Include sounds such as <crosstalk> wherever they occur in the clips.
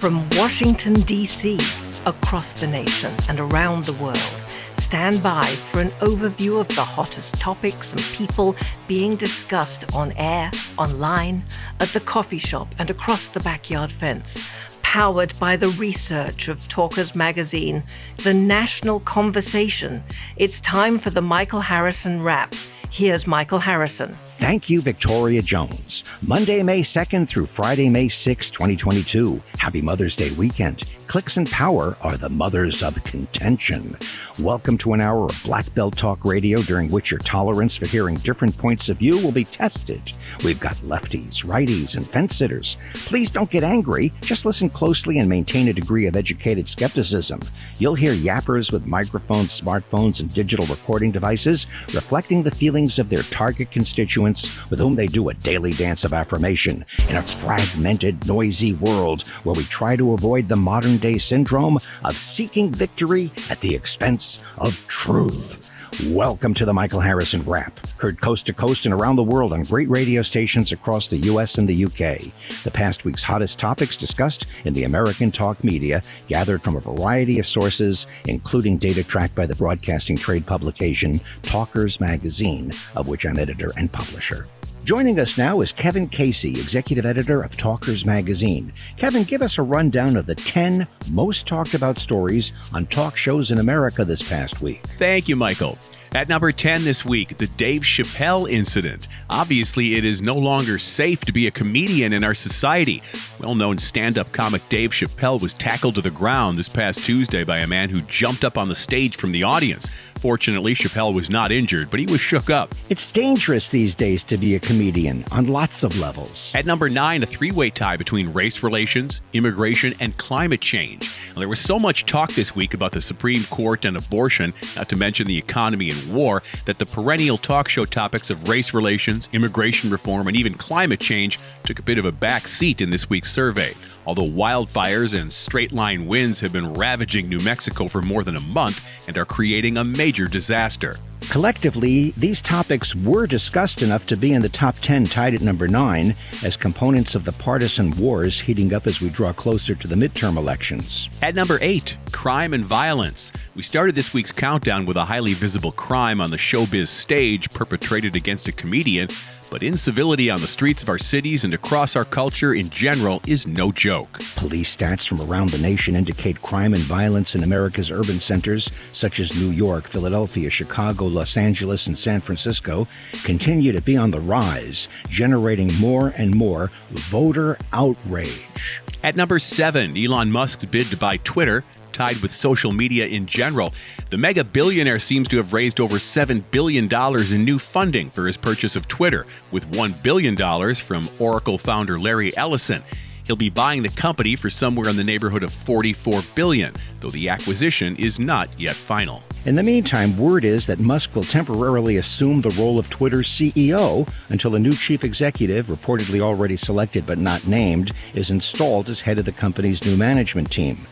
From Washington, D.C., across the nation, and around the world, stand by for an overview of the hottest topics and people being discussed on air, online, at the coffee shop, and across the backyard fence. Powered by the research of Talkers Magazine, the national conversation. It's time for the Michael Harrison Wrap. Here's Michael Harrison. Thank you, Victoria Jones. Monday, May 2nd through Friday, May 6, 2022. Happy Mother's Day weekend. Clicks and power are the mothers of contention. Welcome to an hour of Black Belt Talk Radio during which your tolerance for hearing different points of view will be tested. We've got lefties, righties, and fence sitters. Please don't get angry. Just listen closely and maintain a degree of educated skepticism. You'll hear yappers with microphones, smartphones, and digital recording devices reflecting the feelings of their target constituents with whom they do a daily dance of affirmation in a fragmented, noisy world where we try to avoid the modern day syndrome of seeking victory at the expense of truth. Welcome to the Michael Harrison Wrap, heard coast to coast and around the world on great radio stations across the US and the UK. The past week's hottest topics discussed in the American talk media, gathered from a variety of sources, including data tracked by the broadcasting trade publication Talkers Magazine, of which I'm editor and publisher. Joining us now is Kevin Casey, executive editor of Talkers Magazine. Kevin, give us a rundown of the 10 most talked about stories on talk shows in America this past week. Thank you, Michael. At number 10 this week, the Dave Chappelle incident. Obviously, it is no longer safe to be a comedian in our society. Well known stand up comic Dave Chappelle was tackled to the ground this past Tuesday by a man who jumped up on the stage from the audience. Fortunately, Chappelle was not injured, but he was shook up. It's dangerous these days to be a comedian on lots of levels. At number nine, a three way tie between race relations, immigration, and climate change. Now, there was so much talk this week about the Supreme Court and abortion, not to mention the economy and war, that the perennial talk show topics of race relations, immigration reform, and even climate change took a bit of a back seat in this week's survey. Although wildfires and straight line winds have been ravaging New Mexico for more than a month and are creating a major disaster. Collectively, these topics were discussed enough to be in the top 10, tied at number 9, as components of the partisan wars heating up as we draw closer to the midterm elections. At number 8, crime and violence. We started this week's countdown with a highly visible crime on the showbiz stage perpetrated against a comedian but incivility on the streets of our cities and across our culture in general is no joke. Police stats from around the nation indicate crime and violence in America's urban centers, such as New York, Philadelphia, Chicago, Los Angeles, and San Francisco, continue to be on the rise, generating more and more voter outrage. At number seven, Elon Musk's bid to buy Twitter tied with social media in general. The mega billionaire seems to have raised over $7 billion in new funding for his purchase of Twitter, with $1 billion from Oracle founder Larry Ellison. He'll be buying the company for somewhere in the neighborhood of 44 billion, though the acquisition is not yet final. In the meantime, word is that Musk will temporarily assume the role of Twitter's CEO until a new chief executive, reportedly already selected but not named, is installed as head of the company's new management team.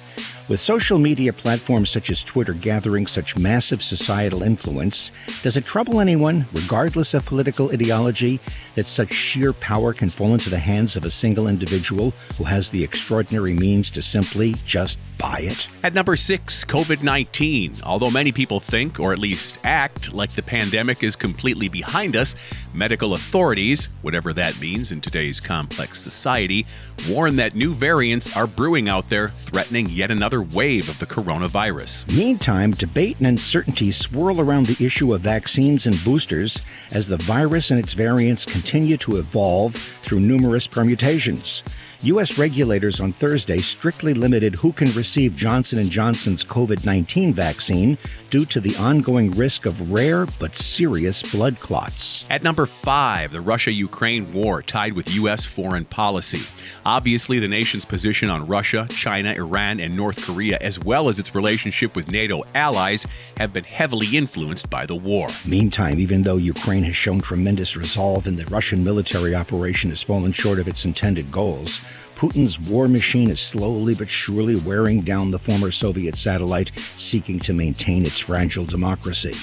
With social media platforms such as Twitter gathering such massive societal influence, does it trouble anyone, regardless of political ideology, that such sheer power can fall into the hands of a single individual who has the extraordinary means to simply just buy it? At number six, COVID 19. Although many people think, or at least act, like the pandemic is completely behind us, medical authorities, whatever that means in today's complex society, warn that new variants are brewing out there, threatening yet another wave of the coronavirus. Meantime, debate and uncertainty swirl around the issue of vaccines and boosters as the virus and its variants continue to evolve through numerous permutations. U.S. regulators on Thursday strictly limited who can receive Johnson & Johnson's COVID-19 vaccine due to the ongoing risk of rare but serious blood clots. At number 5, the Russia-Ukraine war tied with U.S. foreign policy. Obviously, the nation's position on Russia, China, Iran, and North Korea, as well as its relationship with NATO allies, have been heavily influenced by the war. Meantime, even though Ukraine has shown tremendous resolve and the Russian military operation has fallen short of its intended goals, Putin's war machine is slowly but surely wearing down the former Soviet satellite, seeking to maintain its fragile democracy.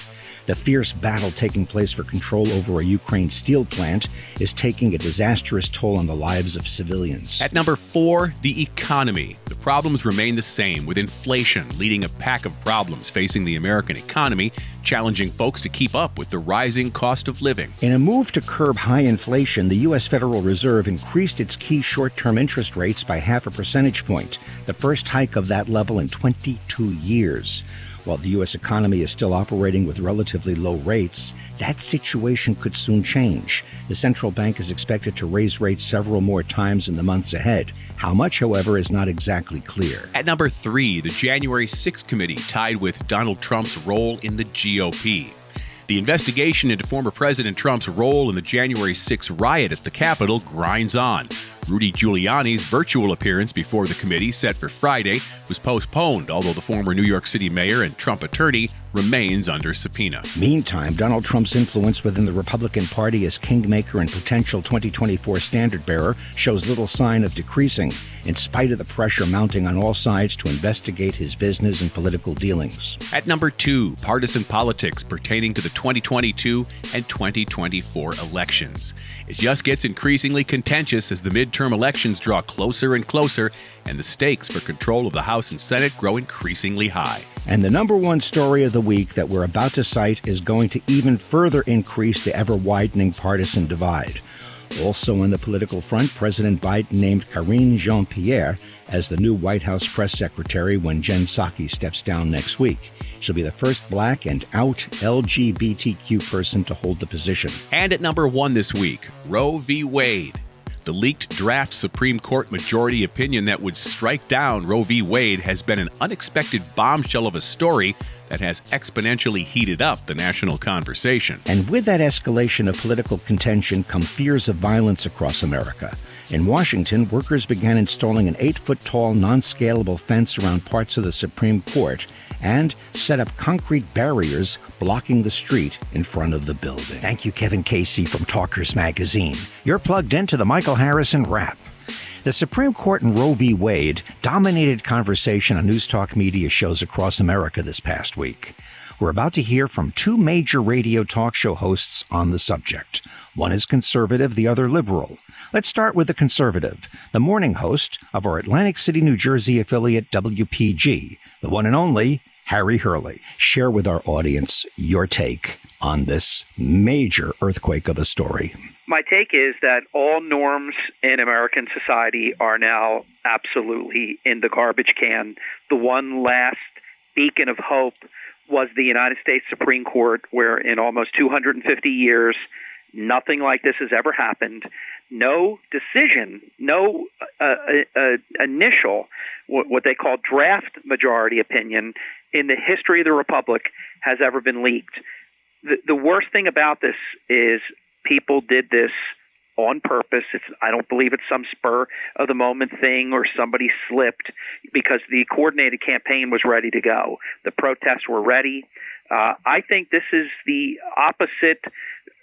The fierce battle taking place for control over a Ukraine steel plant is taking a disastrous toll on the lives of civilians. At number four, the economy. The problems remain the same, with inflation leading a pack of problems facing the American economy, challenging folks to keep up with the rising cost of living. In a move to curb high inflation, the U.S. Federal Reserve increased its key short term interest rates by half a percentage point, the first hike of that level in 22 years. While the U.S. economy is still operating with relatively low rates, that situation could soon change. The central bank is expected to raise rates several more times in the months ahead. How much, however, is not exactly clear. At number three, the January 6th committee tied with Donald Trump's role in the GOP. The investigation into former President Trump's role in the January 6 riot at the Capitol grinds on. Rudy Giuliani's virtual appearance before the committee, set for Friday, was postponed, although the former New York City mayor and Trump attorney remains under subpoena. Meantime, Donald Trump's influence within the Republican Party as kingmaker and potential 2024 standard bearer shows little sign of decreasing, in spite of the pressure mounting on all sides to investigate his business and political dealings. At number two, partisan politics pertaining to the 2022 and 2024 elections. It just gets increasingly contentious as the midterm elections draw closer and closer, and the stakes for control of the House and Senate grow increasingly high. And the number one story of the week that we're about to cite is going to even further increase the ever widening partisan divide. Also on the political front, President Biden named Karine Jean Pierre as the new White House press secretary when Jen Psaki steps down next week. She'll be the first black and out LGBTQ person to hold the position. And at number one this week, Roe v. Wade. The leaked draft Supreme Court majority opinion that would strike down Roe v. Wade has been an unexpected bombshell of a story that has exponentially heated up the national conversation. And with that escalation of political contention come fears of violence across America. In Washington, workers began installing an eight foot tall, non scalable fence around parts of the Supreme Court and set up concrete barriers blocking the street in front of the building. Thank you, Kevin Casey from Talkers Magazine. You're plugged into the Michael Harrison Wrap. The Supreme Court in Roe v. Wade dominated conversation on news talk media shows across America this past week. We're about to hear from two major radio talk show hosts on the subject. One is conservative, the other liberal. Let's start with the conservative, the morning host of our Atlantic City, New Jersey affiliate WPG, the one and only Harry Hurley. Share with our audience your take on this major earthquake of a story. My take is that all norms in American society are now absolutely in the garbage can. The one last beacon of hope was the United States Supreme Court, where in almost 250 years, nothing like this has ever happened no decision, no uh, uh, uh, initial, what, they call draft majority opinion in the history of the Republic has ever been leaked. The, the worst thing about this is people did this on purpose. It's, I don't believe it's some spur of the moment thing or somebody slipped because the coordinated campaign was ready to go. The protests were ready. Uh, I think this is the opposite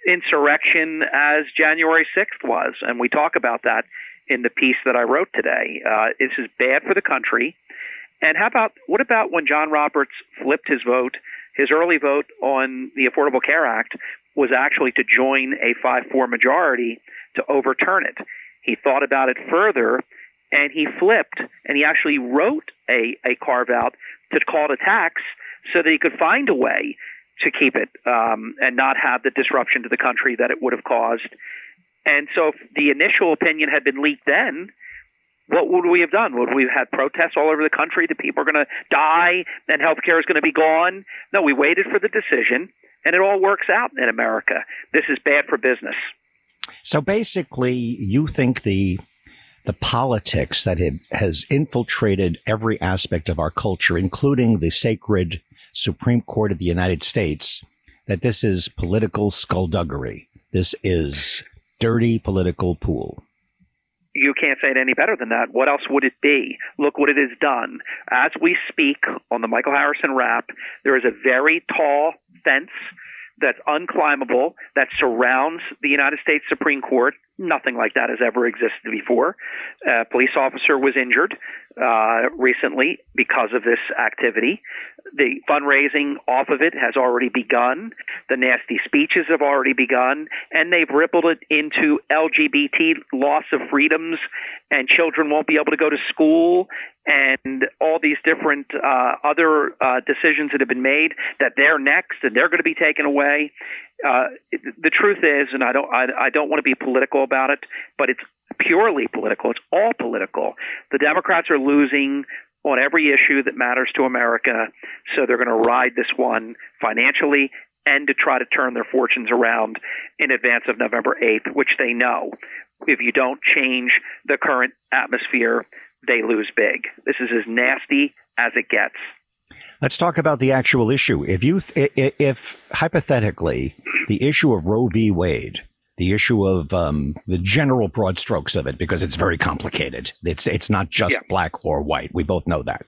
insurrection as January 6th was, and we talk about that in the piece that I wrote today. Uh, this is bad for the country. And how about what about when John Roberts flipped his vote? His early vote on the Affordable Care Act was actually to join a 5 4 majority to overturn it. He thought about it further and he flipped and he actually wrote a, a carve out to call it a tax so that he could find a way to keep it um, and not have the disruption to the country that it would have caused. And so, if the initial opinion had been leaked then, what would we have done? Would we have had protests all over the country that people are going to die and healthcare is going to be gone? No, we waited for the decision, and it all works out in America. This is bad for business. So basically, you think the the politics that has infiltrated every aspect of our culture, including the sacred Supreme Court of the United States that this is political skullduggery. This is dirty political pool. You can't say it any better than that. What else would it be? Look what it has done. As we speak on the Michael Harrison Wrap, there is a very tall fence that's unclimbable that surrounds the United States Supreme Court. Nothing like that has ever existed before. A police officer was injured uh, recently because of this activity. The fundraising off of it has already begun. The nasty speeches have already begun, and they've rippled it into LGBT loss of freedoms, and children won't be able to go to school, and all these different uh, other uh, decisions that have been made that they're next and they're going to be taken away. Uh, the truth is, and I don't, I, I don't want to be political about it, but it's purely political. It's all political. The Democrats are losing on every issue that matters to America, so they're going to ride this one financially and to try to turn their fortunes around in advance of November 8th, which they know if you don't change the current atmosphere, they lose big. This is as nasty as it gets. Let's talk about the actual issue. If you, if, if hypothetically, the issue of Roe v. Wade, the issue of um, the general broad strokes of it, because it's very complicated. It's it's not just yeah. black or white. We both know that.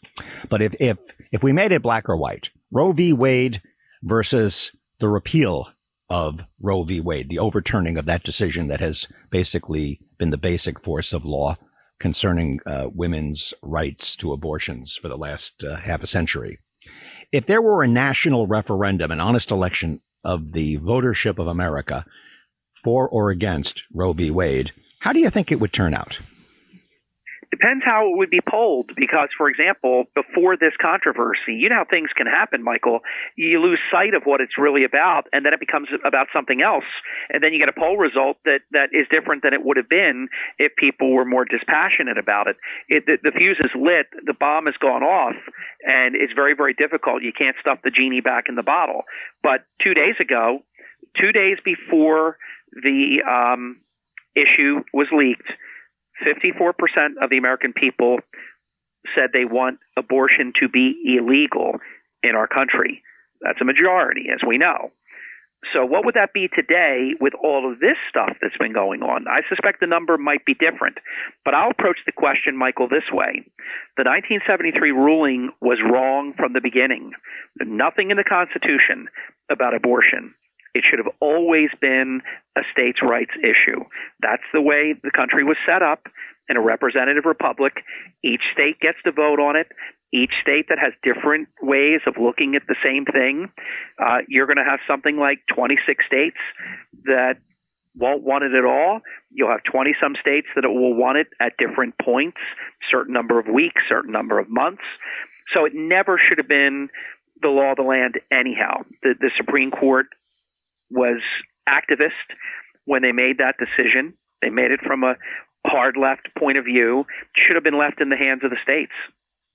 But if if if we made it black or white, Roe v. Wade versus the repeal of Roe v. Wade, the overturning of that decision that has basically been the basic force of law concerning uh, women's rights to abortions for the last uh, half a century. If there were a national referendum, an honest election of the votership of America for or against Roe v. Wade, how do you think it would turn out? Depends how it would be polled, because, for example, before this controversy, you know how things can happen, Michael. You lose sight of what it's really about, and then it becomes about something else, and then you get a poll result that that is different than it would have been if people were more dispassionate about it. it the, the fuse is lit, the bomb has gone off, and it's very, very difficult. You can't stuff the genie back in the bottle. But two days ago, two days before the um, issue was leaked 54% of the American people said they want abortion to be illegal in our country. That's a majority, as we know. So, what would that be today with all of this stuff that's been going on? I suspect the number might be different, but I'll approach the question, Michael, this way. The 1973 ruling was wrong from the beginning. Nothing in the Constitution about abortion. It should have always been a states' rights issue. That's the way the country was set up in a representative republic. Each state gets to vote on it. Each state that has different ways of looking at the same thing. Uh, you're going to have something like 26 states that won't want it at all. You'll have 20 some states that will want it at different points, certain number of weeks, certain number of months. So it never should have been the law of the land anyhow. The, the Supreme Court was activist when they made that decision. They made it from a hard left point of view. Should have been left in the hands of the states,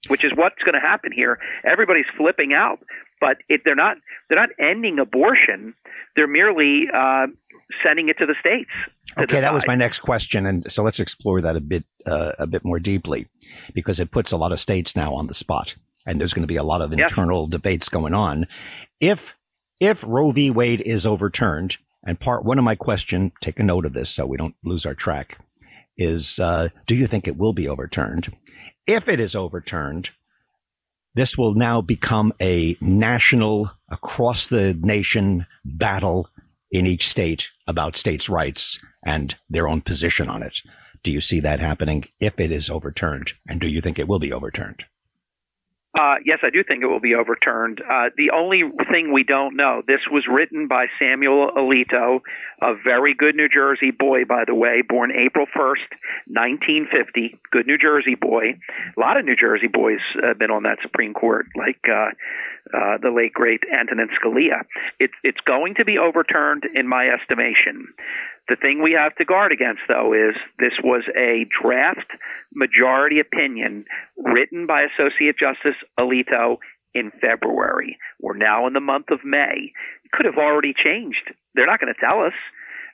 which is what's going to happen here. Everybody's flipping out, but it, they're not they're not ending abortion. They're merely uh, sending it to the states. To okay, decide. that was my next question, and so let's explore that a bit uh, a bit more deeply, because it puts a lot of states now on the spot, and there's going to be a lot of internal debates going on. If if Roe v. Wade is overturned, and part one of my question, take a note of this so we don't lose our track, is uh, do you think it will be overturned? If it is overturned, this will now become a national, across the nation battle in each state about states' rights and their own position on it. Do you see that happening if it is overturned? And do you think it will be overturned? Uh, yes, I do think it will be overturned. Uh, the only thing we don't know, this was written by Samuel Alito, a very good New Jersey boy, by the way, born April 1st, 1950. Good New Jersey boy. A lot of New Jersey boys have been on that Supreme Court, like uh, uh, the late great Antonin Scalia. It, it's going to be overturned, in my estimation. The thing we have to guard against, though, is this was a draft majority opinion written by Associate Justice Alito in February. We're now in the month of May. It could have already changed. They're not going to tell us.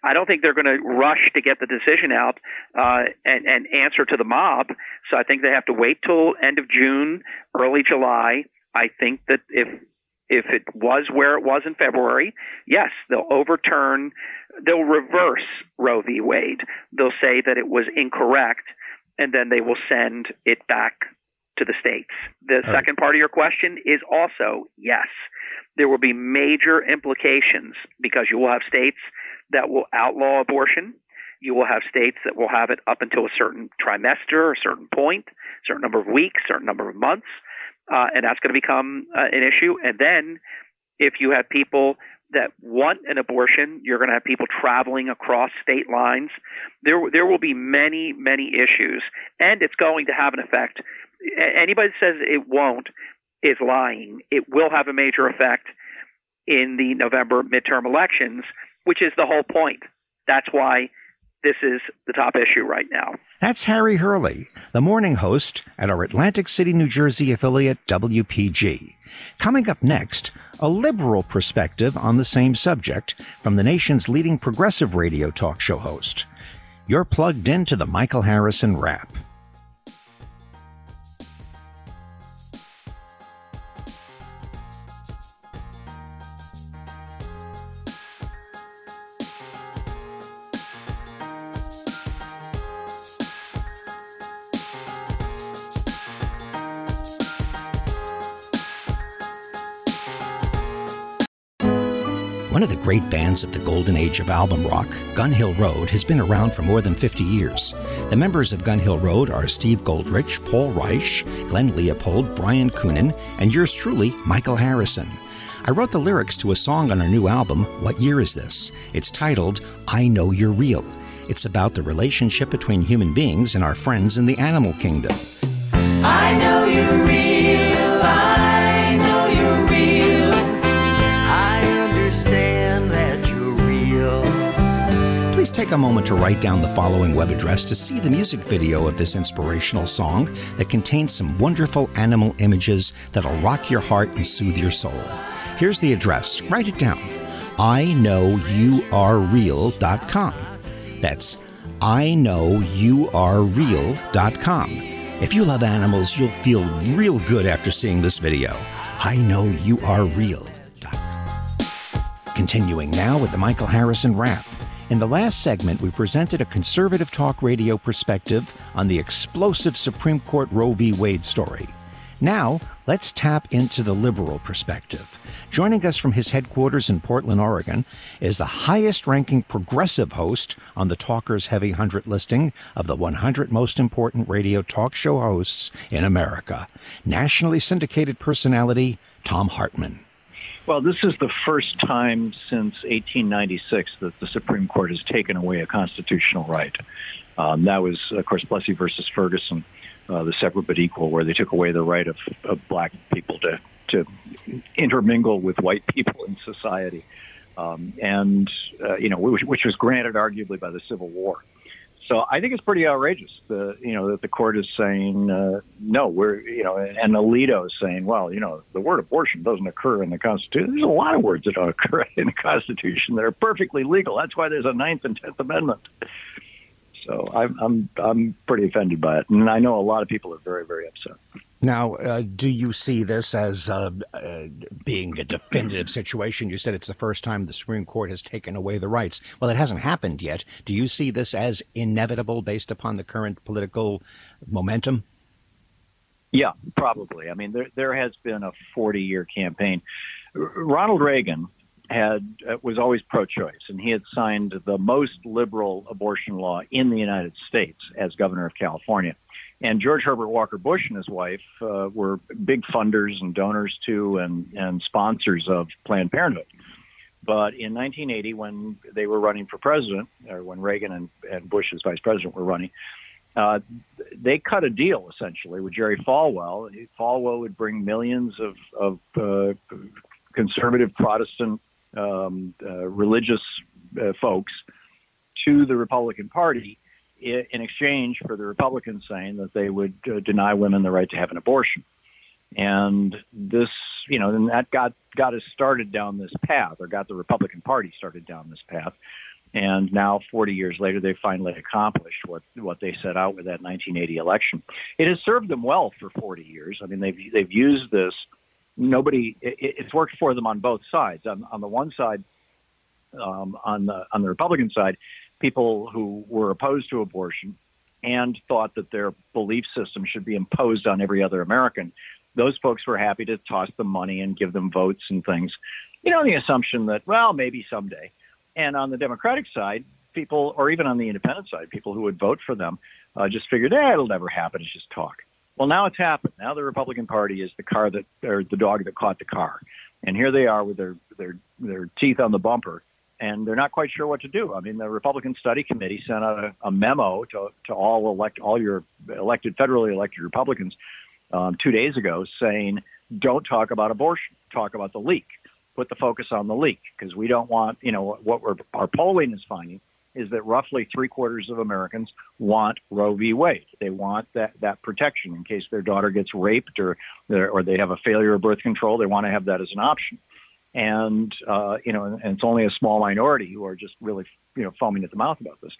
I don't think they're going to rush to get the decision out uh, and, and answer to the mob. So I think they have to wait till end of June, early July. I think that if if it was where it was in February, yes, they'll overturn, they'll reverse Roe v. Wade. They'll say that it was incorrect, and then they will send it back to the states. The All second right. part of your question is also yes. There will be major implications because you will have states that will outlaw abortion You will have states that will have it up until a certain trimester, a certain point, a certain number of weeks, a certain number of months, uh, and that's going to become uh, an issue. And then, if you have people that want an abortion, you're going to have people traveling across state lines. There, there will be many, many issues, and it's going to have an effect. Anybody that says it won't is lying. It will have a major effect in the November midterm elections, which is the whole point. That's why this is the top issue right now. That's Harry Hurley, the morning host at our Atlantic City, New Jersey affiliate WPG. Coming up next, a liberal perspective on the same subject from the nation's leading progressive radio talk show host. You're plugged into the Michael Harrison Wrap. Of the golden age of album rock, Gun Hill Road, has been around for more than 50 years. The members of Gun Hill Road are Steve Goldrich, Paul Reich, Glenn Leopold, Brian Coonan, and yours truly, Michael Harrison. I wrote the lyrics to a song on our new album, What Year Is This? It's titled, I Know You're Real. It's about the relationship between human beings and our friends in the animal kingdom. I know you're real. Take a moment to write down the following web address to see the music video of this inspirational song that contains some wonderful animal images that'll rock your heart and soothe your soul. Here's the address. Write it down. I know you are real.com. That's I know you are real.com. If you love animals, you'll feel real good after seeing this video. I know you are real. Continuing now with the Michael Harrison Wrap. In the last segment, we presented a conservative talk radio perspective on the explosive Supreme Court Roe v. Wade story. Now, let's tap into the liberal perspective. Joining us from his headquarters in Portland, Oregon, is the highest ranking progressive host on the Talkers Heavy 100 listing of the 100 most important radio talk show hosts in America. Nationally syndicated personality, Thom Hartmann. Well, this is the first time since 1896 that the Supreme Court has taken away a constitutional right. Um, that was, of course, Plessy versus Ferguson, uh, the separate but equal, where they took away the right of, of black people to to intermingle with white <laughs> people in society, um, and uh, you know, which, which was granted arguably by the Civil War. So I think it's pretty outrageous. The you know that the court is saying uh, no, we're you know, and Alito is saying, well, you know, the word abortion doesn't occur in the Constitution. There's a lot of words that don't <laughs> occur in the Constitution that are perfectly legal. That's why there's a Ninth and Tenth Amendment. So I'm I'm I'm pretty offended by it, and I know a lot of people are very very upset. Now, uh, do you see this as uh, uh, being a definitive situation? You said it's the first time the Supreme Court has taken away the rights. Well, it hasn't happened yet. Do you see this as inevitable based upon the current political momentum? Yeah, probably. I mean, there there has been a 40 year campaign. Ronald Reagan had uh, was always pro-choice, and he had signed the most liberal abortion law in the United States as governor of California. And George Herbert Walker Bush and his wife uh, were big funders and donors to and, and sponsors of Planned Parenthood. But in 1980, when they were running for president, or when Reagan and, and Bush as vice president were running, uh, they cut a deal essentially with Jerry Falwell. Falwell would bring millions of, of uh, conservative Protestant um, uh, religious uh, folks to the Republican Party in exchange for the Republicans saying that they would uh, deny women the right to have an abortion. And this, you know, and that got got us started down this path, or got the Republican Party started down this path. And now, 40 years later, they finally accomplished what what they set out with that 1980 election. It has served them well for 40 years. I mean, they've they've used this. Nobody, it, it's worked for them on both sides. On, on the one side, um, on the on the Republican side, people who were opposed to abortion and thought that their belief system should be imposed on every other American, those folks were happy to toss them money and give them votes and things, you know, the assumption that, well, maybe someday. And on the Democratic side, people, or even on the independent side, people who would vote for them, uh, just figured, eh, it'll never happen. It's just talk. Well, now it's happened. Now the Republican Party is the car that, or the dog that caught the car, and here they are with their their their teeth on the bumper, and they're not quite sure what to do. I mean, the Republican Study Committee sent out a, a memo to to all elect all your elected federally elected Republicans um, two days ago saying, don't talk about abortion, talk about the leak put the focus on the leak because we don't want, you know, what our polling is finding is that roughly three quarters of Americans want Roe v. Wade. They want that, that protection in case their daughter gets raped or or they have a failure of birth control. They want to have that as an option. And uh, you know, and it's only a small minority who are just really you know foaming at the mouth about this.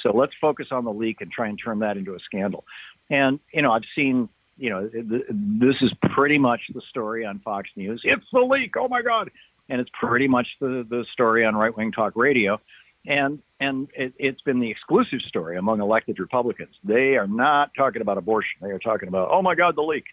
So let's focus on the leak and try and turn that into a scandal. And you know, I've seen you know, this is pretty much the story on Fox News. It's the leak. Oh my God! And it's pretty much the the story on right wing talk radio, and and it, it's been the exclusive story among elected Republicans. They are not talking about abortion. They are talking about oh my God, the leak.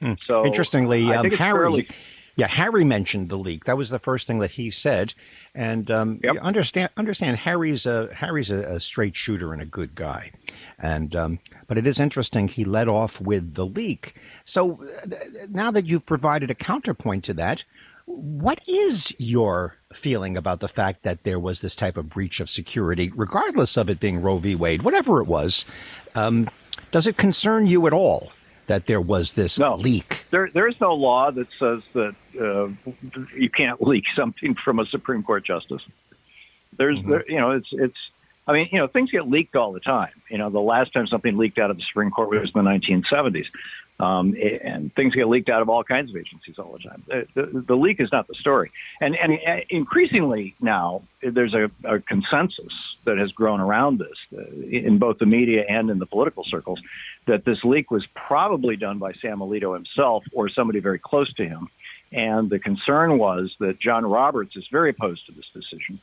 Hmm. So interestingly, um, Harry. Fairly, yeah, Harry mentioned the leak. That was the first thing that he said, and um, yep. understand understand Harry's a Harry's a, a, straight shooter and a good guy, and um, but it is interesting he led off with the leak. So uh, now that you've provided a counterpoint to that, what is your feeling about the fact that there was this type of breach of security, regardless of it being Roe v. Wade, whatever it was? Um, does it concern you at all? That there was this no, leak. There, there is no law that says that uh, you can't <laughs> leak something from a Supreme Court justice. There's, mm-hmm. there, you know, it's it's. I mean, you know, things get leaked all the time. You know, the last time something leaked out of the Supreme Court was in the 1970s. Um, and things get leaked out of all kinds of agencies all the time. The, the, the leak is not the story. And, and uh, increasingly now, there's a, a, consensus that has grown around this uh, in both the media and in the political circles that this leak was probably done by Sam Alito himself or somebody very close to him. And the concern was that John Roberts is very opposed to this decision.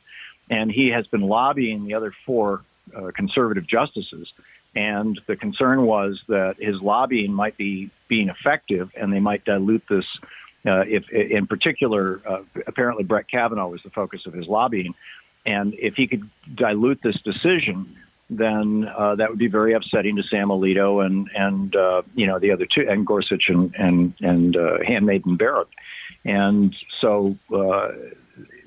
And he has been lobbying the other four uh, conservative justices. And the concern was that his lobbying might be being effective and they might dilute this. Uh, if, in particular, uh, apparently Brett Kavanaugh was the focus of his lobbying. And if he could dilute this decision, then uh, that would be very upsetting to Sam Alito and and uh, you know the other two and Gorsuch and and and uh, Handmaiden Barrett, and so uh,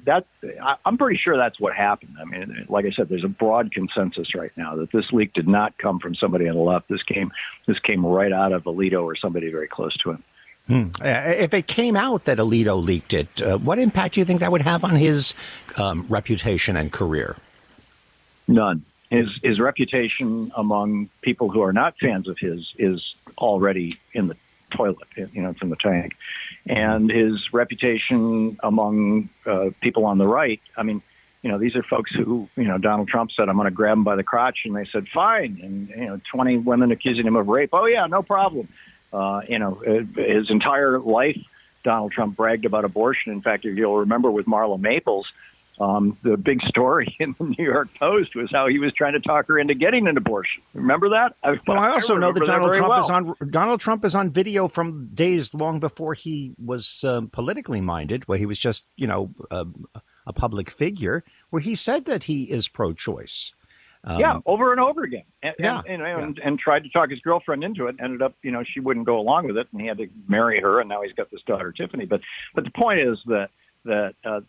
that I, I'm pretty sure that's what happened. I mean, like I said, there's a broad consensus right now that this leak did not come from somebody on the left. This came this came right out of Alito or somebody very close to him. Hmm. If it came out that Alito leaked it, uh, what impact do you think that would have on his um, reputation and career? None his his reputation among people who are not fans of his is already in the toilet, you know, it's in the tank, and his reputation among uh, people on the right. I mean, you know, these are folks who, you know, Donald Trump said, "I'm going to grab him by the crotch," and they said, "Fine," and you know, 20 women accusing him of rape. Oh yeah, no problem. Uh, you know, uh, his entire life, Donald Trump bragged about abortion. In fact, if you'll remember with Marla Maples um, the big story <laughs> in the New York Post was how he was trying to talk her into getting an abortion. Remember that? I, well, I also I know that Donald that Trump well. is on Donald Trump is on video from days long before he was um, politically minded, where he was just you know uh, a public figure, where he said that he is pro-choice. Um, yeah, over and over again, and, yeah, and, and, yeah. and, tried to talk his girlfriend into it. Ended up, you know, she wouldn't go along with it, and he had to marry her, and now he's got this daughter Tiffany. But but the point is that that uh,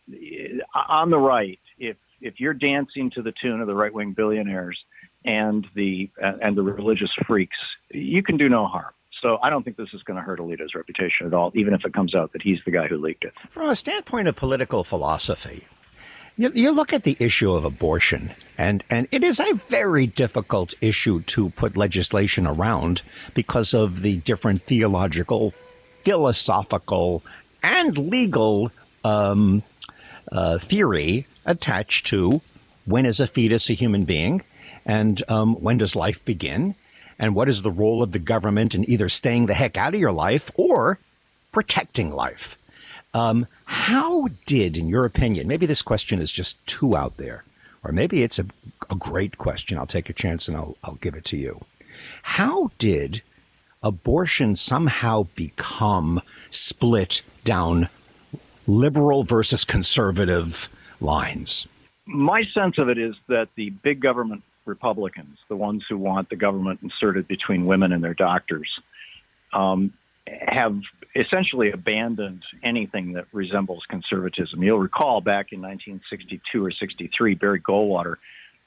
on the right, if if you're dancing to the tune of the right wing billionaires and the and the religious freaks, you can do no harm. So I don't think this is going to hurt Alito's reputation at all, even if it comes out that he's the guy who leaked it. From a standpoint of political philosophy, you, you look at the issue of abortion, and, and it is a very difficult issue to put legislation around because of the different theological, philosophical, and legal um, uh, theory attached to when is a fetus a human being and um, when does life begin and what is the role of the government in either staying the heck out of your life or protecting life. Um, how did, in your opinion, maybe this question is just too out there, or maybe it's a, a great question. I'll take a chance and I'll, I'll give it to you. How did abortion somehow become split down liberal versus conservative lines? my sense of it is that the big government Republicans, the ones who want the government inserted between women and their doctors, um, have essentially abandoned anything that resembles conservatism. You'll recall back in 1962 or 63, Barry Goldwater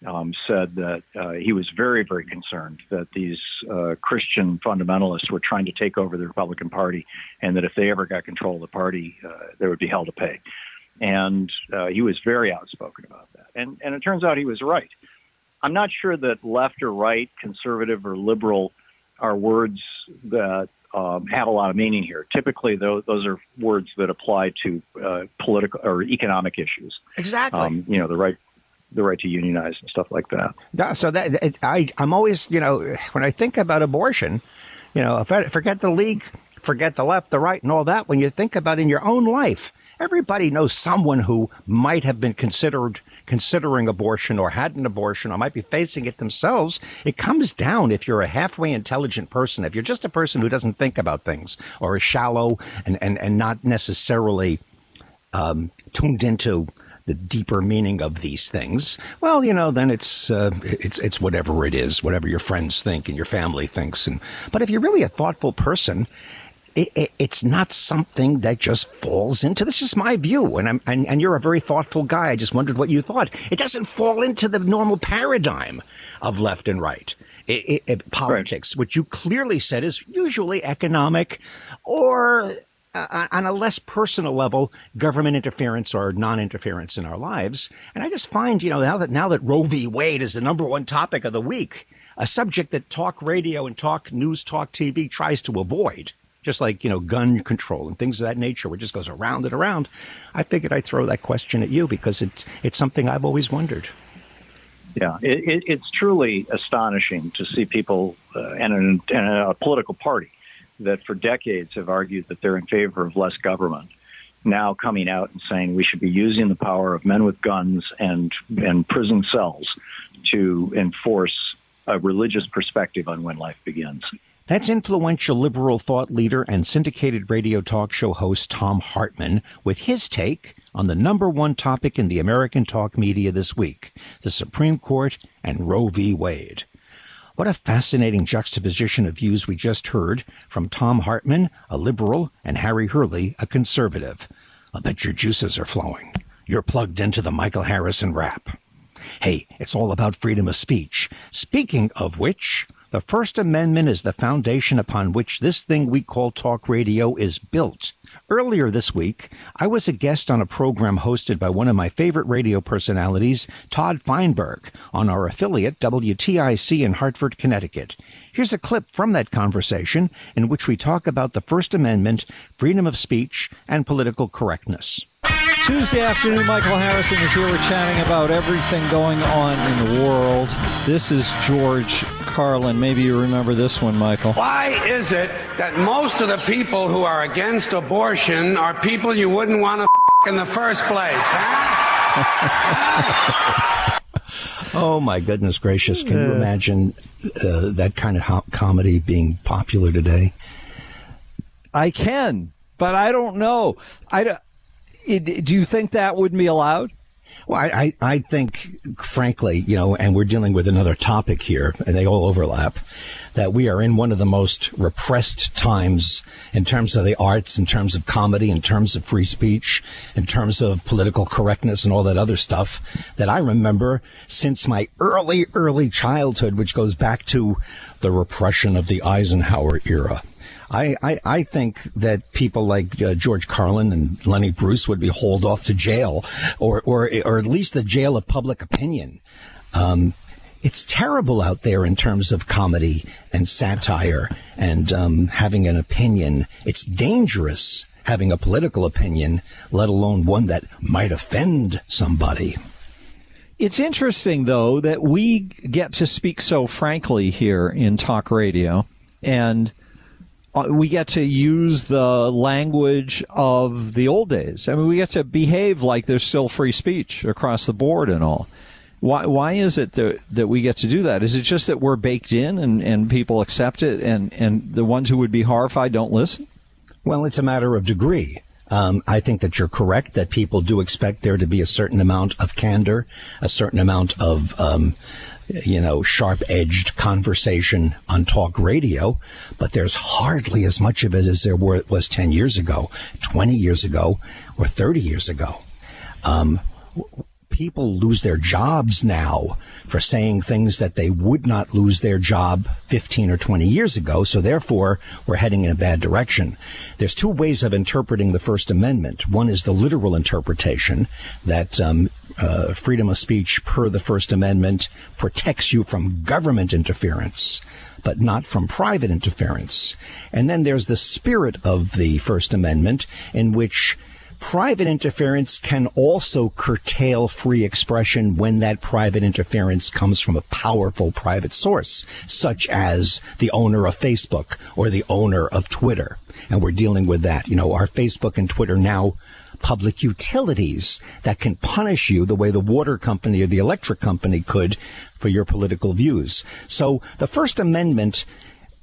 um, said that uh, he was very, very concerned that these uh, Christian fundamentalists were trying to take over the Republican Party, and that if they ever got control of the party, uh, there would be hell to pay. And uh, he was very outspoken about that. And, and it turns out he was right. I'm not sure that left or right, conservative or liberal, are words that um, have a lot of meaning here. Typically, those, those are words that apply to uh, political or economic issues. Exactly. Um, you know, the right the right to unionize and stuff like that. So that it, I I'm always you know when I think about abortion, you know, forget the league, forget the left, the right, and all that. When you think about in your own life, everybody knows someone who might have been considered considering abortion or had an abortion or might be facing it themselves, it comes down if you're a halfway intelligent person, if you're just a person who doesn't think about things or is shallow and, and, and not necessarily um, tuned into the deeper meaning of these things, well, you know, then it's uh, it's it's whatever it is, whatever your friends think and your family thinks. And but if you're really a thoughtful person, it, it, it's not something that just falls into. This is my view, and I'm and, and you're a very thoughtful guy. I just wondered what you thought. It doesn't fall into the normal paradigm of left and right. It, politics, right. which you clearly said is usually economic, or uh, on a less personal level, government interference or non-interference in our lives. And I just find, you know, now that now that Roe v. Wade is the number one topic of the week, a subject that talk radio and talk news, talk TV tries to avoid just like you know gun control and things of that nature which just goes around and around i figured i'd throw that question at you because it's it's something i've always wondered yeah it, it, it's truly astonishing to see people uh, and, a political party that for decades have argued that they're in favor of less government now coming out and saying we should be using the power of men with guns and and prison cells to enforce a religious perspective on when life begins that's influential liberal thought leader and syndicated radio talk show host Thom Hartmann with his take on the number one topic in the American talk media this week the Supreme Court and Roe v. Wade. What a fascinating juxtaposition of views we just heard from Thom Hartmann, a liberal, and Harry Hurley, a conservative. I bet your juices are flowing. You're plugged into the Michael Harrison Wrap. Hey, it's all about freedom of speech. Speaking of which, the First Amendment is the foundation upon which this thing we call talk radio is built. Earlier this week, I was a guest on a program hosted by one of my favorite radio personalities, Todd Feinburg, on our affiliate WTIC in Hartford, Connecticut. Here's a clip from that conversation in which we talk about the First Amendment, freedom of speech, and political correctness. Tuesday afternoon, Michael Harrison is here. We're chatting about everything going on in the world. This is George Carlin. Maybe you remember this one, Michael. Why is it that most of the people who are against abortion are people you wouldn't want to f- in the first place, huh? <laughs> oh my goodness gracious! Can you imagine uh, that kind of ho- comedy being popular today? I can, but I don't know. I it, do you think that would be allowed? Well, I, I, think, frankly, you know, and we're dealing with another topic here, and they all overlap, that we are in one of the most repressed times in terms of the arts, in terms of comedy, in terms of free speech, in terms of political correctness and all that other stuff that I remember since my early, early childhood, which goes back to the repression of the Eisenhower era. I, I, I think that people like uh, George Carlin and Lenny Bruce would be hauled off to jail, or or or at least the jail of public opinion. Um, it's terrible out there in terms of comedy and satire and um, having an opinion. It's dangerous having a political opinion, let alone one that might offend somebody. It's interesting, though, that we get to speak so frankly here in talk radio. And uh, we get to use the language of the old days. I mean, we get to behave like there's still free speech across the board and all. Why, why is it that, that we get to do that? Is it just that we're baked in and, and people accept it and, and the ones who would be horrified don't listen? Well, it's a matter of degree. Um, I think that you're correct that people do expect there to be a certain amount of candor, a certain amount of, um, you know, sharp edged conversation on talk radio, but there's hardly as much of it as there were, was 10 years ago, 20 years ago, or 30 years ago. Um, people lose their jobs now for saying things that they would not lose their job 15 or 20 years ago. So therefore, we're heading in a bad direction. There's two ways of interpreting the First Amendment. One is the literal interpretation that um, uh, freedom of speech per the First Amendment protects you from government interference but not from private interference. And then there's the spirit of the First Amendment in which private interference can also curtail free expression when that private interference comes from a powerful private source, such as the owner of Facebook or the owner of Twitter. And we're dealing with that. You know, are Facebook and Twitter now public utilities that can punish you the way the water company or the electric company could for your political views. So the First Amendment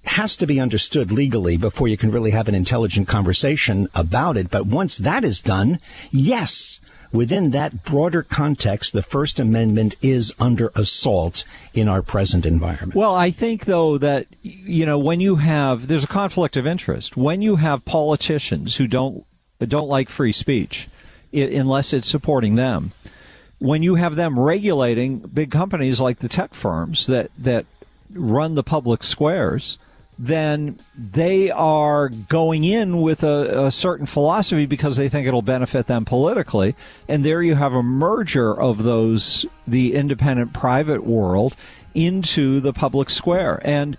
has to be understood legally before you can really have an intelligent conversation about it. But once that is done, yes, within that broader context, the First Amendment is under assault in our present environment. Well, I think, though, that, you know, when you have, there's a conflict of interest. When you have politicians who don't, don't like free speech, unless it's supporting them, when you have them regulating big companies like the tech firms that, that run the public squares, then they are going in with a, a, certain philosophy because they think it'll benefit them politically. And there you have a merger of those, the independent private world, into the public square. And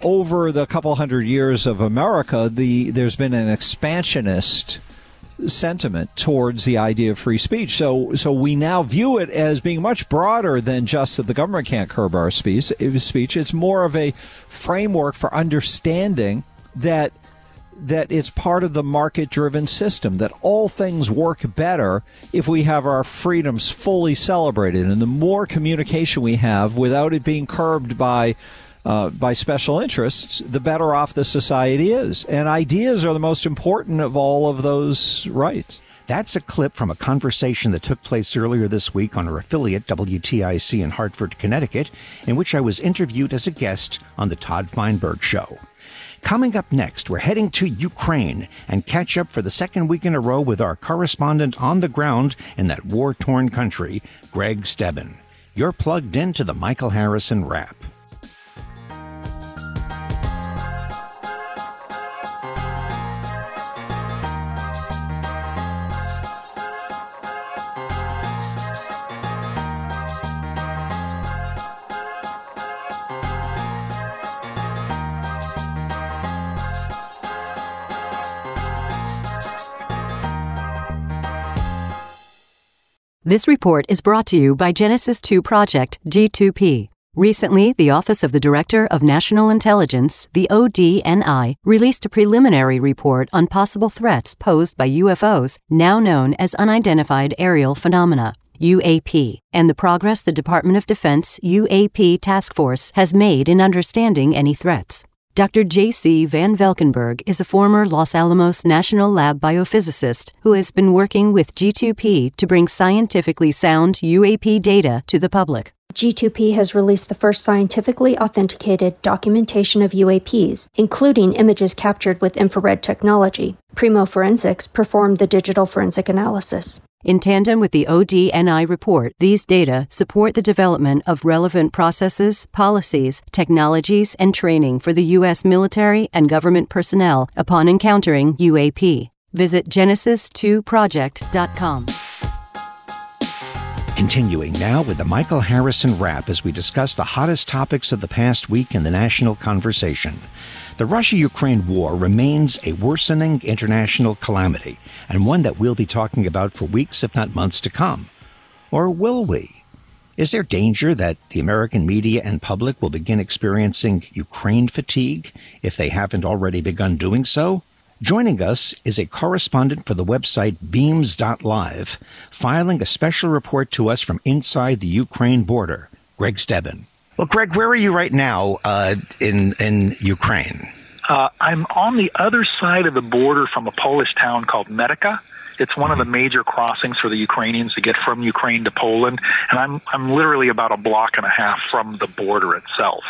over the couple hundred years of America, the there's been an expansionist sentiment towards the idea of free speech. So, so we now view it as being much broader than just that the government can't curb our speech. Speech. It's more of a framework for understanding that that it's part of the market driven system, that all things work better if we have our freedoms fully celebrated. And the more communication we have without it being curbed by uh, by special interests, the better off the society is. And ideas are the most important of all of those rights. That's a clip from a conversation that took place earlier this week on our affiliate WTIC in Hartford, Connecticut, in which I was interviewed as a guest on The Todd Feinburg Show. Coming up next, we're heading to Ukraine and catch up for the second week in a row with our correspondent on the ground in that war torn country, Gregg Stebben. You're plugged into the Michael Harrison Wrap. This report is brought to you by Genesis 2 Project G2P. Recently, the Office of the Director of National Intelligence, the ODNI, released a preliminary report on possible threats posed by UFOs, now known as Unidentified Aerial Phenomena. UAP, and the progress the Department of Defense UAP Task Force has made in understanding any threats. Dr. J.C. Van Valkenburg is a former Los Alamos National Lab biophysicist who has been working with G2P to bring scientifically sound UAP data to the public. G2P has released the first scientifically authenticated documentation of UAPs, including images captured with infrared technology. Primo Forensics performed the digital forensic analysis. In tandem with the ODNI report, these data support the development of relevant processes, policies, technologies, and training for the U.S. military and government personnel upon encountering UAP. Visit Genesis2project.com. Continuing now with the Michael Harrison Wrap as we discuss the hottest topics of the past week in the national conversation. The Russia Ukraine war remains a worsening international calamity, and one that we'll be talking about for weeks, if not months to come. Or will we? Is there danger that the American media and public will begin experiencing Ukraine fatigue if they haven't already begun doing so? Joining us is a correspondent for the website beamz.live, filing a special report to us from inside the Ukraine border, Gregg Stebben. Well, Gregg, where are you right now uh, in in Ukraine? Uh, I'm on the other side of the border from a Polish town called Medyka. It's one of the major crossings for the Ukrainians to get from Ukraine to Poland, and I'm I'm literally about a block and a half from the border itself.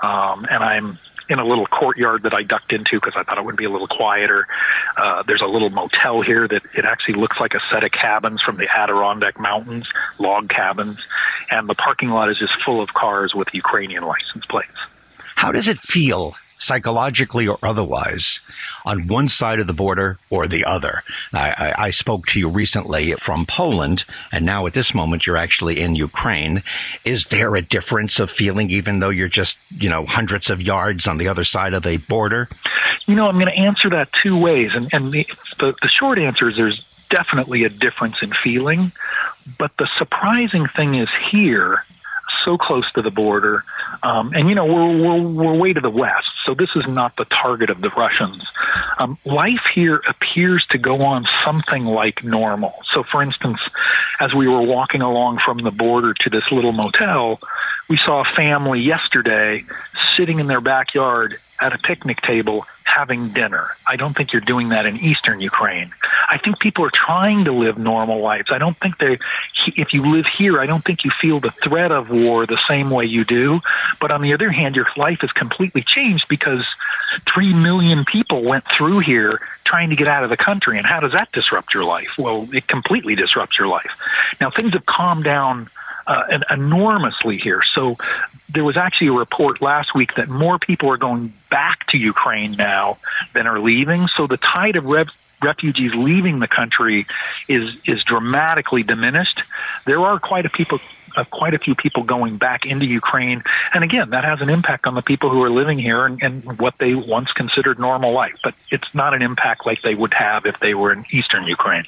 Um, and I'm in a little courtyard that I ducked into because I thought it would be a little quieter. Uh, there's a little motel here that it actually looks like a set of cabins from the Adirondack Mountains, log cabins, and the parking lot is just full of cars with Ukrainian license plates. How does it feel psychologically or otherwise, on one side of the border or the other. I, I, I, spoke to you recently from Poland, and now at this moment you're actually in Ukraine. Is there a difference of feeling, even though you're just, you know, hundreds of yards on the other side of the border? You know, I'm going to answer that two ways. And, and the, the, the short answer is there's definitely a difference in feeling. But the surprising thing is here, so close to the border, um, and you know we're, we're we're way to the west, so this is not the target of the Russians. Um, life here appears to go on something like normal. So, for instance, as we were walking along from the border to this little motel, we saw a family yesterday sitting in their backyard at a picnic table having dinner. I don't think you're doing that in eastern Ukraine. I think people are trying to live normal lives. I don't think they, if you live here, I don't think you feel the threat of war the same way you do. But on the other hand, your life has completely changed because three million people went through here trying to get out of the country. And how does that disrupt your life? Well, it completely disrupts your life. Now, things have calmed down uh, enormously here. So there was actually a report last week that more people are going back to Ukraine now than are leaving. So the tide of rev- refugees leaving the country is is dramatically diminished. There are quite a people uh, quite a few people going back into Ukraine, and again, that has an impact on the people who are living here and, and what they once considered normal life. But it's not an impact like they would have if they were in eastern Ukraine.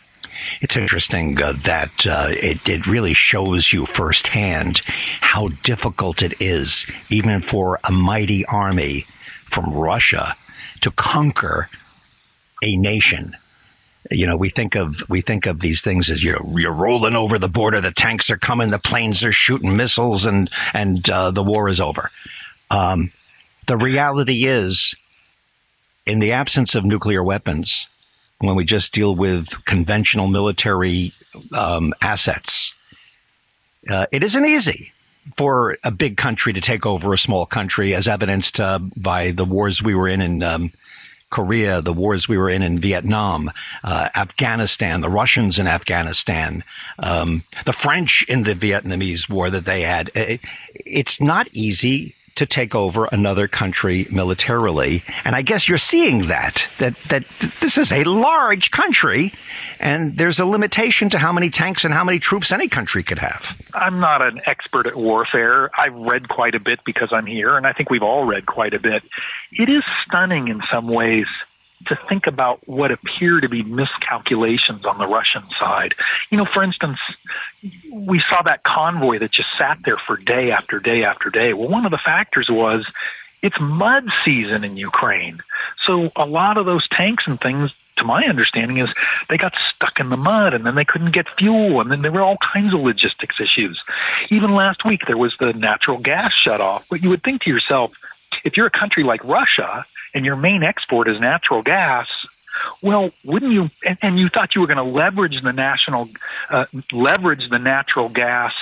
It's interesting uh, that uh, it, it really shows you firsthand how difficult it is, even for a mighty army from Russia, to conquer a nation. You know, we think of we think of these things as you're you're rolling over the border, the tanks are coming, the planes are shooting missiles, and and uh, the war is over. Um, the reality is, in the absence of nuclear weapons, when we just deal with conventional military um, assets. Uh, it isn't easy for a big country to take over a small country, as evidenced uh, by the wars we were in in um, Korea, the wars we were in in Vietnam, uh, Afghanistan, the Russians in Afghanistan, um, the French in the Vietnamese war that they had. It, it's not easy to take over another country militarily. And I guess you're seeing that, that, that this is a large country and there's a limitation to how many tanks and how many troops any country could have. I'm not an expert at warfare. I've read quite a bit because I'm here and I think we've all read quite a bit. It is stunning in some ways to think about what appear to be miscalculations on the Russian side. You know, for instance, we saw that convoy that just sat there for day after day after day. Well, one of the factors was it's mud season in Ukraine. So a lot of those tanks and things, to my understanding, is they got stuck in the mud and then they couldn't get fuel and then there were all kinds of logistics issues. Even last week there was the natural gas shut off. But you would think to yourself, if you're a country like Russia and your main export is natural gas, well, wouldn't you? And, and you thought you were going to leverage the national, uh, leverage the natural gas,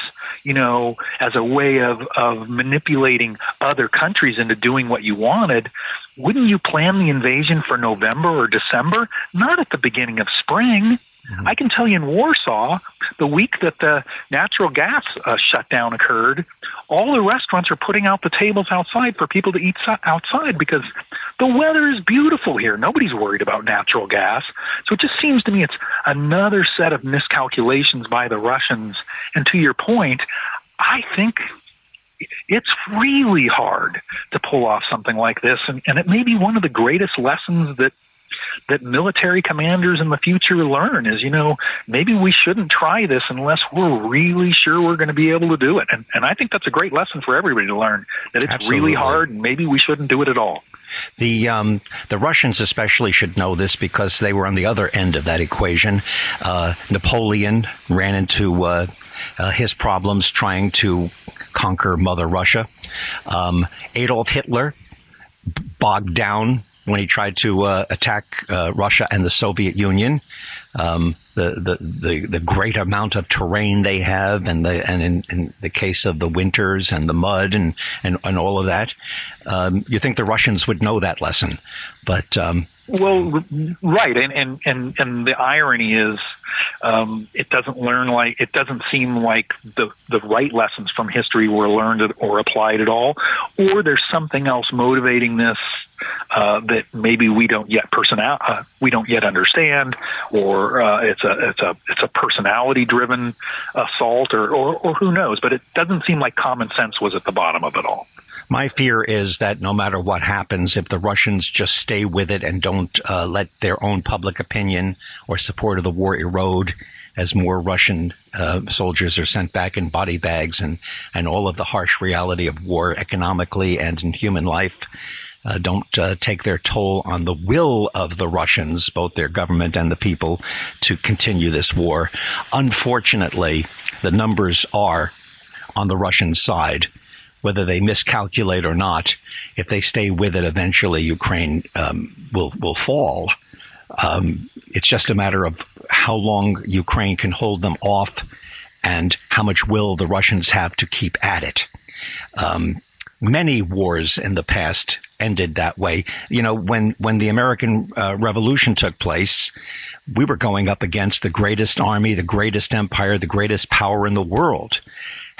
you know, as a way of of manipulating other countries into doing what you wanted. Wouldn't you plan the invasion for November or December, not at the beginning of spring? Mm-hmm. I can tell you in Warsaw, the week that the natural gas uh, shutdown occurred, all the restaurants are putting out the tables outside for people to eat outside because the weather is beautiful here. Nobody's worried about natural gas. So it just seems to me it's another set of miscalculations by the Russians. And to your point, I think it's really hard to pull off something like this. And, and it may be one of the greatest lessons that that military commanders in the future learn is, you know, maybe we shouldn't try this unless we're really sure we're going to be able to do it. And, and I think that's a great lesson for everybody to learn that it's Absolutely. really hard and maybe we shouldn't do it at all. The um, the Russians especially should know this because they were on the other end of that equation. Uh, Napoleon ran into uh, uh, his problems trying to conquer Mother Russia. Um, Adolf Hitler bogged down when he tried to uh, attack uh, Russia and the Soviet Union. Um, the, the, the, the great amount of terrain they have, and the and in, in the case of the winters and the mud and, and, and all of that, um, you think the Russians would know that lesson, but um, well, right, and and and and the irony is, um, it doesn't learn like it doesn't seem like the the right lessons from history were learned or applied at all, or there's something else motivating this uh, that maybe we don't yet personal uh, we don't yet understand, or uh, it's a it's a it's a personality driven assault, or, or or who knows? But it doesn't seem like common sense was at the bottom of it all. My fear is that no matter what happens, if the Russians just stay with it and don't uh, let their own public opinion or support of the war erode, as more Russian uh, soldiers are sent back in body bags and, and all of the harsh reality of war economically and in human life, uh, don't uh, take their toll on the will of the Russians, both their government and the people, to continue this war. Unfortunately, the numbers are on the Russian side whether they miscalculate or not, if they stay with it, eventually Ukraine um, will will fall. Um, it's just a matter of how long Ukraine can hold them off, and how much will the Russians have to keep at it. Um, many wars in the past ended that way. You know, when when the American uh, Revolution took place, we were going up against the greatest army, the greatest empire, the greatest power in the world.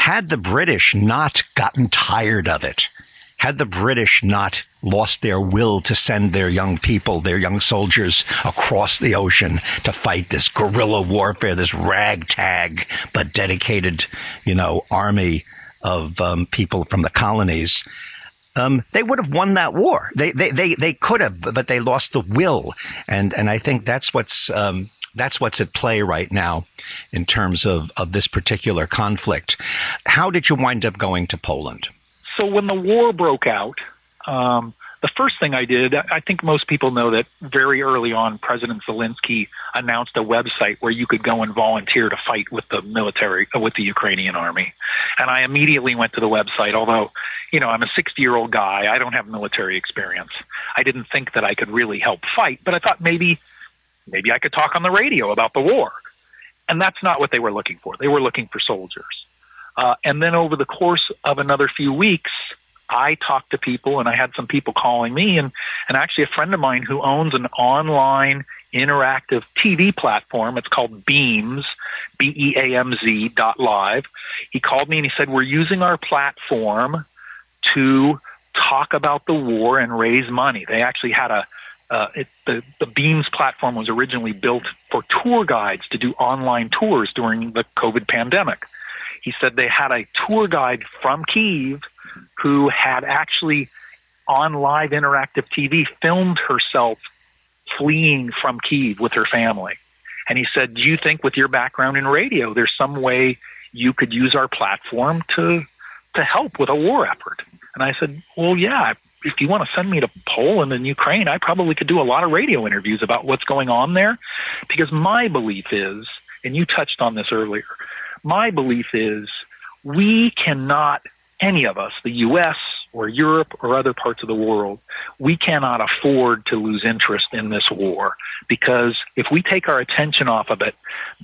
Had the British not gotten tired of it, had the British not lost their will to send their young people, their young soldiers across the ocean to fight this guerrilla warfare, this ragtag but dedicated, you know, army of um, people from the colonies. Um, they would have won that war. They, they, they, they could have, but they lost the will. And, and I think that's what's, um, that's what's at play right now in terms of, of this particular conflict. How did you wind up going to Poland? So when the war broke out, um, the first thing I did, I think most people know that very early on, President Zelensky announced a website where you could go and volunteer to fight with the military, uh, with the Ukrainian army. And I immediately went to the website, although, you know, I'm a 60 year old guy. I don't have military experience. I didn't think that I could really help fight, but I thought maybe, maybe I could talk on the radio about the war. And that's not what they were looking for. They were looking for soldiers. Uh, and then over the course of another few weeks, I talked to people and I had some people calling me and, and actually a friend of mine who owns an online interactive TV platform. It's called Beamz, B-E-A-M-Z dot live. He called me and he said, we're using our platform to talk about the war and raise money. They actually had a, uh, it, the, the Beamz platform was originally built for tour guides to do online tours during the COVID pandemic. He said they had a tour guide from Kiev who had actually on live interactive TV filmed herself fleeing from Kiev with her family. And he said, Do you think with your background in radio, there's some way you could use our platform to to help with a war effort? And I said, Well, yeah, if you want to send me to Poland and Ukraine, I probably could do a lot of radio interviews about what's going on there. Because my belief is, and you touched on this earlier, my belief is we cannot, any of us, the U.S., or Europe or other parts of the world, we cannot afford to lose interest in this war because if we take our attention off of it,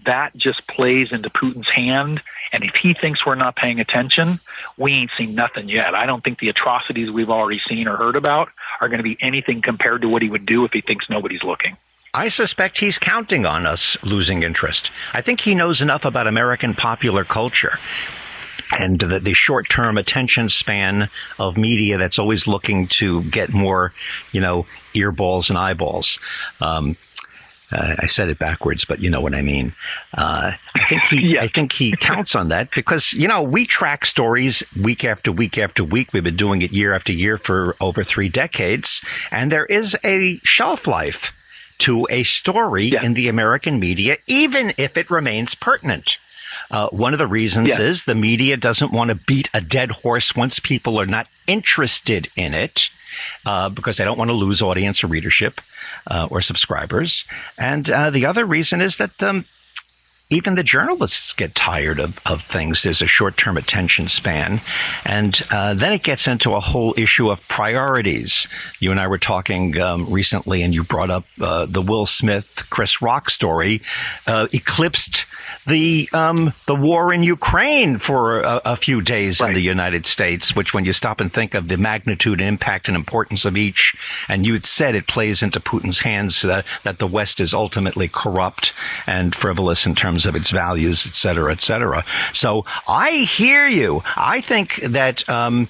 that just plays into Putin's hand. And if he thinks we're not paying attention, we ain't seen nothing yet. I don't think the atrocities we've already seen or heard about are going to be anything compared to what he would do if he thinks nobody's looking. I suspect he's counting on us losing interest. I think he knows enough about American popular culture and the, the short term attention span of media that's always looking to get more, you know, earballs and eyeballs. Um, uh, I said it backwards, but you know what I mean. Uh, I think he, <laughs> yes. I think he counts on that because you know we track stories week after week after week. We've been doing it year after year for over three decades, and there is a shelf life to a story in the American media, even if it remains pertinent. Uh, one of the reasons yeah. is the media doesn't want to beat a dead horse once people are not interested in it. Uh, because they don't want to lose audience or readership uh, or subscribers. And uh, the other reason is that um, even the journalists get tired of, of things. There's a short term attention span. And uh, then it gets into a whole issue of priorities. You and I were talking um, recently, and you brought up uh, the Will Smith Chris Rock story, uh, eclipsed the um, the war in Ukraine for a, a few days right. in the United States, which, when you stop and think of the magnitude, impact, and importance of each, and you had said it plays into Putin's hands that, that the West is ultimately corrupt and frivolous in terms of its values, et cetera, et cetera. So I hear you. I think that. Um,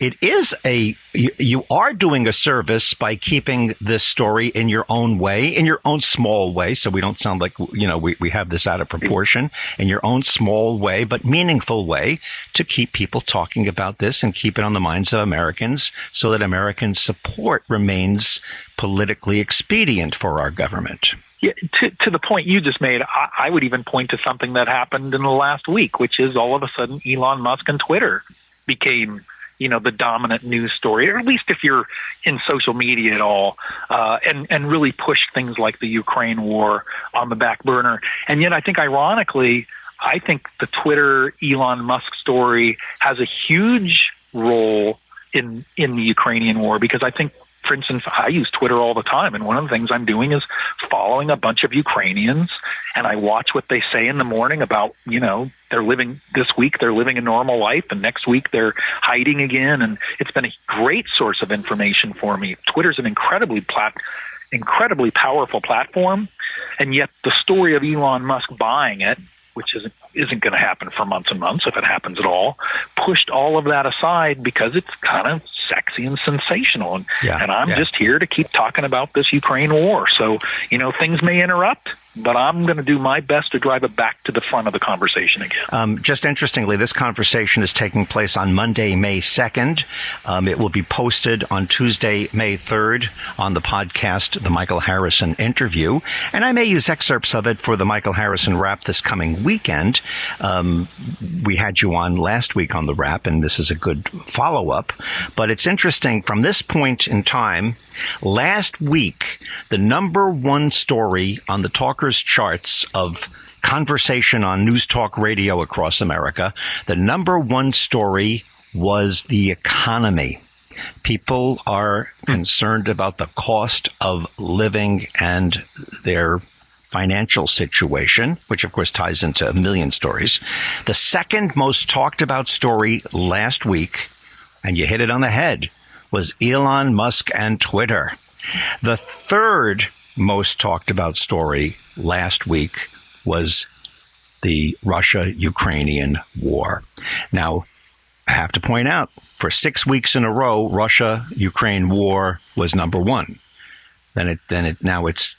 it is a you, you, are doing a service by keeping this story in your own way, in your own small way. So we don't sound like you know we, we have this out of proportion in your own small way, but meaningful way to keep people talking about this and keep it on the minds of Americans, so that American support remains politically expedient for our government. Yeah, to, to the point you just made, I, I would even point to something that happened in the last week, which is all of a sudden Elon Musk and Twitter became you know the dominant news story, or at least if you're in social media at all, uh, and and really pushed things like the Ukraine war on the back burner. And yet, I think ironically, I think the Twitter Elon Musk story has a huge role in in the Ukrainian war because I think for instance, I use Twitter all the time, and one of the things I'm doing is following a bunch of Ukrainians, and I watch what they say in the morning about, you know, they're living this week, they're living a normal life, and next week they're hiding again, and it's been a great source of information for me. Twitter's an incredibly plat, incredibly powerful platform, and yet the story of Elon Musk buying it which isn't isn't going to happen for months and months if it happens at all, pushed all of that aside because it's kind of sexy and sensational. And, yeah, and I'm yeah. just here to keep talking about this Ukraine war. So, you know, things may interrupt, but I'm going to do my best to drive it back to the front of the conversation again. Um, just interestingly, this conversation is taking place on Monday, May 2nd. Um, it will be posted on Tuesday, May 3rd on the podcast, The Michael Harrison Interview. And I may use excerpts of it for the Michael Harrison Wrap this coming weekend. Um, we had you on last week on the Wrap, and this is a good follow up. But it's interesting from this point in time, last week, the number one story on the talkers charts of conversation on news talk radio across America, the number one story was the economy. People are concerned about the cost of living and their financial situation, which of course ties into a million stories. The second most talked about story last week, and you hit it on the head, was Elon Musk and Twitter. The third most talked about story last week was the Russia Ukrainian war. Now, I have to point out, for six weeks in a row, Russia Ukraine war was number one. Then it, then it, now it's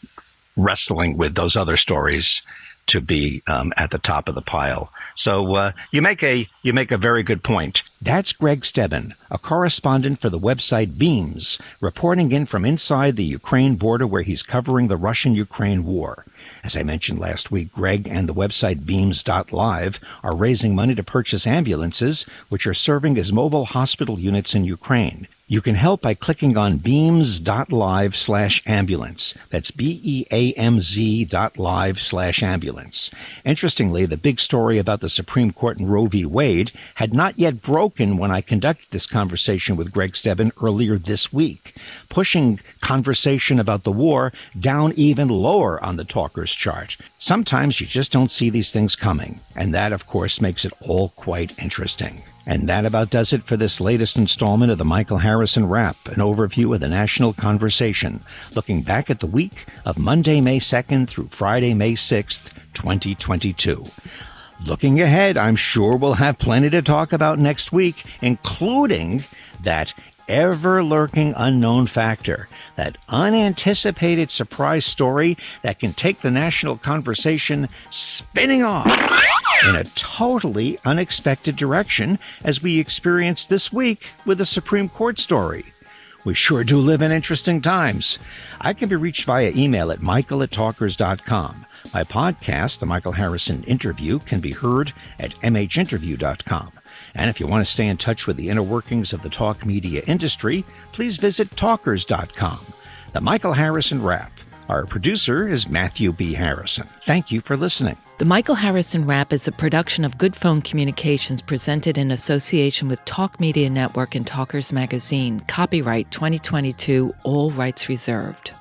wrestling with those other stories to be um, at the top of the pile. So uh, you make a you make a very good point. That's Gregg Stebben, a correspondent for the website Beamz, reporting in from inside the Ukraine border where he's covering the Russian-Ukraine war. As I mentioned last week, Gregg and the website Beamz.live are raising money to purchase ambulances, which are serving as mobile hospital units in Ukraine. You can help by clicking on beamz.live slash ambulance. That's B-E-A-M-Z dot live slash ambulance. Interestingly, the big story about the Supreme Court and Roe v. Wade had not yet broken when I conducted this conversation with Gregg Stebben earlier this week, pushing conversation about the war down even lower on the talkers chart. Sometimes you just don't see these things coming, and that, of course, makes it all quite interesting. And that about does it for this latest installment of the Michael Harrison Wrap, an overview of the national conversation, looking back at the week of Monday, May 2nd through Friday, May 6th, 2022. Looking ahead, I'm sure we'll have plenty to talk about next week, including that ever lurking unknown factor, that unanticipated surprise story that can take the national conversation spinning off in a totally unexpected direction, as we experienced this week with the Supreme Court story. We sure do live in interesting times. I can be reached via email at michael at talkers.com. My podcast, The Michael Harrison Interview, can be heard at mhinterview.com. And if you want to stay in touch with the inner workings of the talk media industry, please visit talkers.com. The Michael Harrison Wrap, Our producer is Matthew B. Harrison. Thank you for listening. The Michael Harrison Wrap is a production of Goodphone Communications presented in association with Talk Media Network and Talkers Magazine. Copyright 2022, all rights reserved.